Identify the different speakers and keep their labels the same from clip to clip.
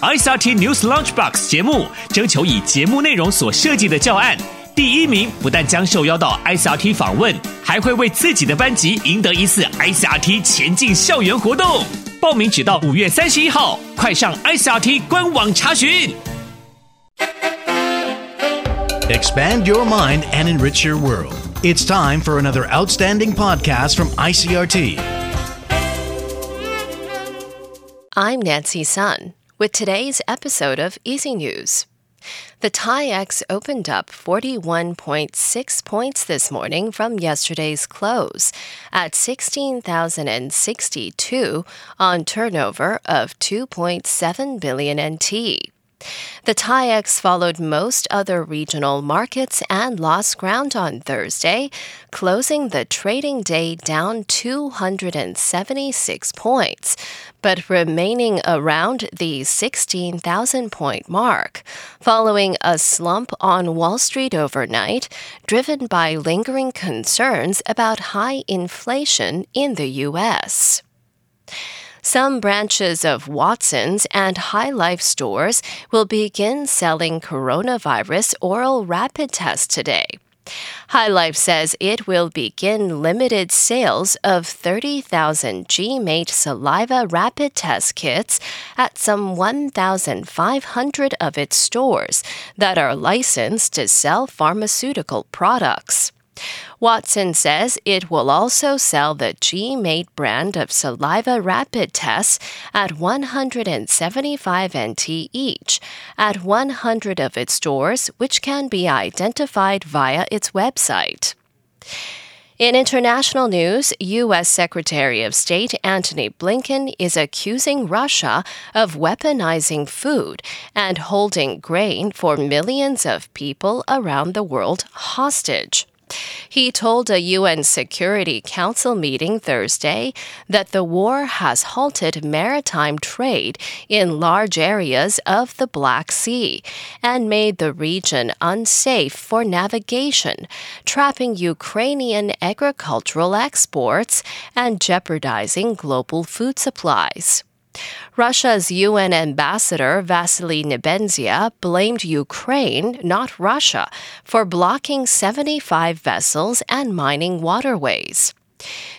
Speaker 1: ICRT News Launchbox 节目，征求以节目内容所设计的教案。第一名不但将受邀到 ICRT 访问，还会为自己的班级赢得一次 ICRT 前进校园活动。报名只到五月三十一号，快上 ICRT 官网查询。
Speaker 2: Expand your mind and enrich your world. It's time for another outstanding podcast from ICRT.
Speaker 3: I'm Nancy Sun with today's episode of Easy News. The TAIEX opened up 41.6 points this morning from yesterday's close at 16,062 on turnover of 2.7 billion NT. The TAIEX followed most other regional markets and lost ground on Thursday, closing the trading day down 276 points, but remaining around the 16,000 point mark, following a slump on Wall Street overnight, driven by lingering concerns about high inflation in the U.S. Some branches of Watson's and Hi-Life stores will begin selling coronavirus oral rapid tests today. Hi-Life says it will begin limited sales of 30,000 G-Mate saliva rapid test kits at some 1,500 of its stores that are licensed to sell pharmaceutical products. Watson says it will also sell the G-Mate brand of saliva rapid tests at 175 NT each at 100 of its stores, which can be identified via its website. In international news, U.S. Secretary of State Antony Blinken is accusing Russia of weaponizing food and holding grain for millions of people around the world hostage. He told a UN Security Council meeting Thursday that the war has halted maritime trade in large areas of the Black Sea and made the region unsafe for navigation, trapping Ukrainian agricultural exports and jeopardizing global food supplies. Russia's UN ambassador Vasily Nebenzia blamed Ukraine, not Russia, for blocking 75 vessels and mining waterways.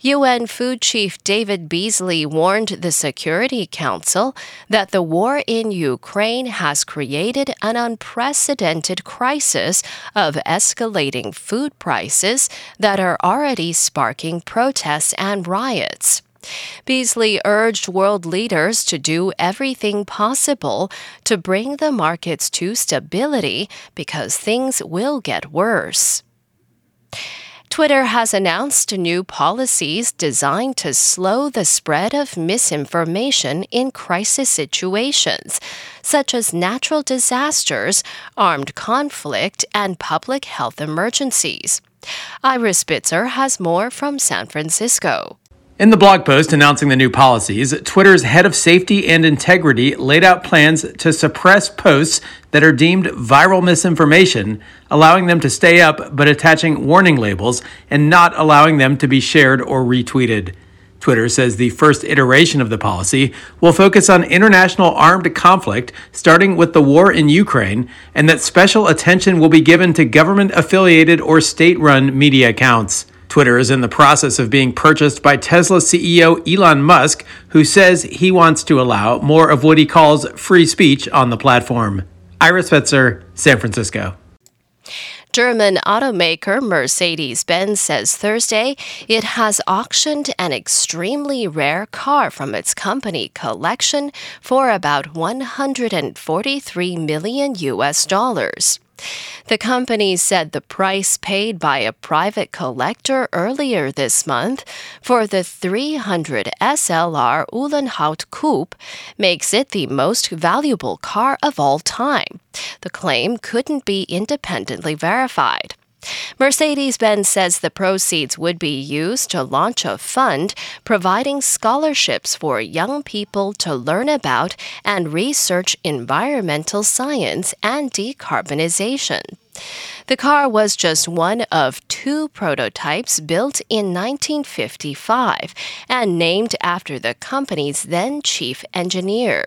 Speaker 3: UN Food Chief David Beasley warned the Security Council that the war in Ukraine has created an unprecedented crisis of escalating food prices that are already sparking protests and riots. Beasley urged world leaders to do everything possible to bring the markets to stability because things will get worse. Twitter has announced new policies designed to slow the spread of misinformation in crisis situations, such as natural disasters, armed conflict, and public health emergencies. Iris Spitzer has more from San Francisco.
Speaker 4: In the blog post announcing the new policies, Twitter's head of safety and integrity laid out plans to suppress posts that are deemed viral misinformation, allowing them to stay up but attaching warning labels and not allowing them to be shared or retweeted. Twitter says the first iteration of the policy will focus on international armed conflict, starting with the war in Ukraine, and that special attention will be given to government affiliated or state run media accounts. Twitter is in the process of being purchased by Tesla CEO Elon Musk, who says he wants to allow more of what he calls free speech on the platform. Iris Spitzer, San Francisco.
Speaker 3: German automaker Mercedes Benz says Thursday it has auctioned an extremely rare car from its company collection for about 143 million US dollars. The company said the price paid by a private collector earlier this month for the 300 SLR Uhlenhaut Coupe makes it the most valuable car of all time. The claim couldn't be independently verified. Mercedes Benz says the proceeds would be used to launch a fund providing scholarships for young people to learn about and research environmental science and decarbonization. The car was just one of two prototypes built in 1955 and named after the company's then chief engineer.